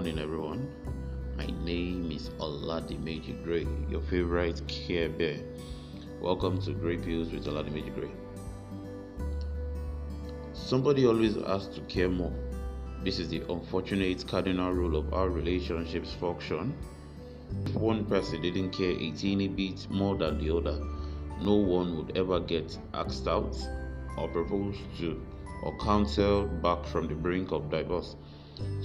morning, everyone. My name is Oladimeji Gray, your favorite Care Bear. Welcome to Grey Pills with Oladimeji Gray. Somebody always has to care more. This is the unfortunate cardinal rule of how relationships function. If one person didn't care a teeny bit more than the other, no one would ever get asked out or proposed to or counseled back from the brink of divorce.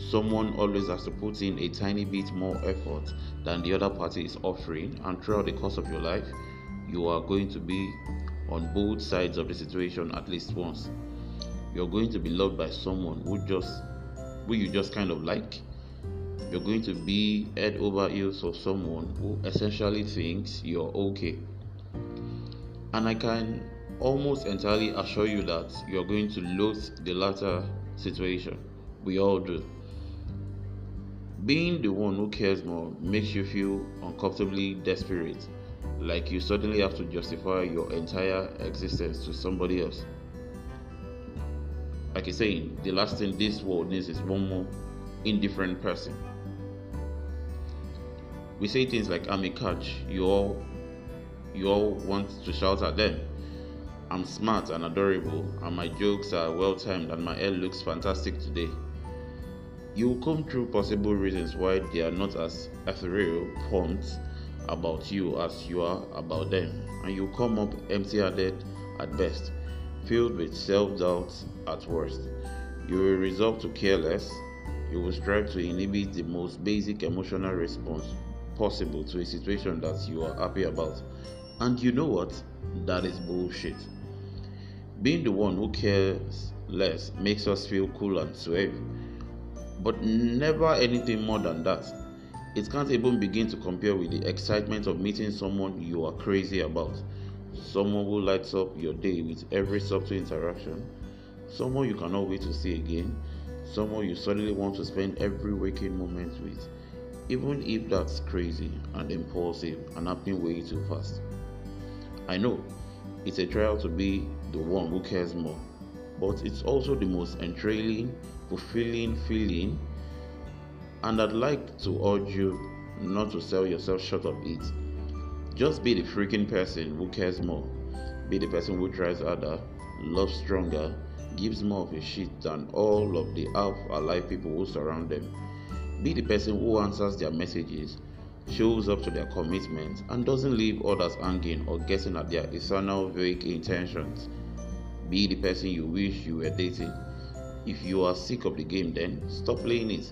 Someone always has to put in a tiny bit more effort than the other party is offering, and throughout the course of your life, you are going to be on both sides of the situation at least once. You're going to be loved by someone who just who you just kind of like. You're going to be head over heels for someone who essentially thinks you're okay. And I can almost entirely assure you that you're going to lose the latter situation. We all do. Being the one who cares more makes you feel uncomfortably desperate, like you suddenly have to justify your entire existence to somebody else. Like you're saying, the last thing this world needs is one more indifferent person. We say things like I'm a catch, you all you all want to shout at them I'm smart and adorable, and my jokes are well timed, and my hair looks fantastic today. You will come through possible reasons why they are not as ethereal, pumped about you as you are about them, and you come up empty handed at best, filled with self doubt at worst. You will resolve to care less, you will strive to inhibit the most basic emotional response possible to a situation that you are happy about. And you know what? That is bullshit. Being the one who cares less makes us feel cool and suave, but never anything more than that. It can't even begin to compare with the excitement of meeting someone you are crazy about, someone who lights up your day with every subtle interaction, someone you cannot wait to see again, someone you suddenly want to spend every waking moment with, even if that's crazy and impulsive and happening way too fast. I know it's a trial to be the one who cares more, but it's also the most entrailing, fulfilling feeling. And I'd like to urge you not to sell yourself short of it. Just be the freaking person who cares more. Be the person who tries harder, loves stronger, gives more of a shit than all of the half alive people who surround them. Be the person who answers their messages, shows up to their commitments, and doesn't leave others hanging or guessing at their eternal vague intentions. Be the person you wish you were dating. If you are sick of the game, then stop playing it.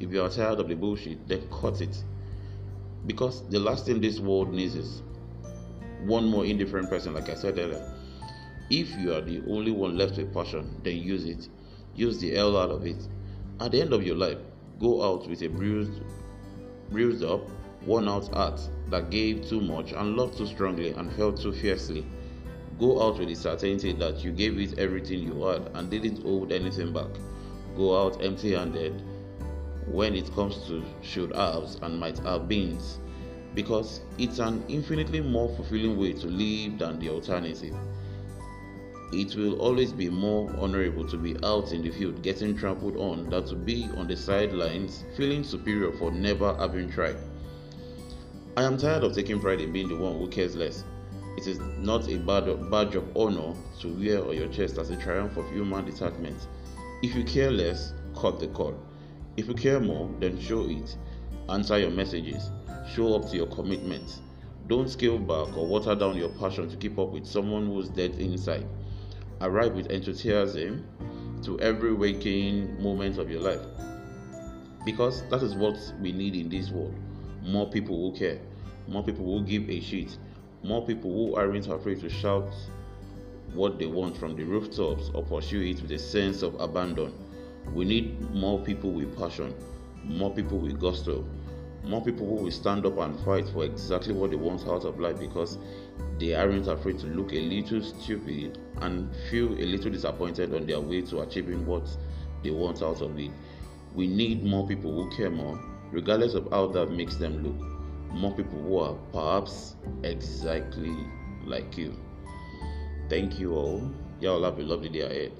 If you are tired of the bullshit, then cut it. Because the last thing this world needs is one more indifferent person, like I said earlier. If you are the only one left with passion, then use it. Use the hell out of it. At the end of your life, go out with a bruised, bruised up, worn out heart that gave too much and loved too strongly and felt too fiercely. Go out with the certainty that you gave it everything you had and didn't hold anything back. Go out empty handed when it comes to should haves and might have beens because it's an infinitely more fulfilling way to live than the alternative. It will always be more honorable to be out in the field getting trampled on than to be on the sidelines feeling superior for never having tried. I am tired of taking pride in being the one who cares less. It is not a badge of honor to wear on your chest as a triumph of human detachment. If you care less, cut the cord. If you care more, then show it. Answer your messages. Show up to your commitments. Don't scale back or water down your passion to keep up with someone who's dead inside. Arrive with enthusiasm to every waking moment of your life. Because that is what we need in this world more people who care, more people who give a shit, more people who aren't afraid to shout what they want from the rooftops or pursue it with a sense of abandon. We need more people with passion, more people with gusto, more people who will stand up and fight for exactly what they want out of life because they aren't afraid to look a little stupid and feel a little disappointed on their way to achieving what they want out of it. We need more people who care more regardless of how that makes them look. More people who are perhaps exactly like you. Thank you all. Y'all have a lovely day ahead.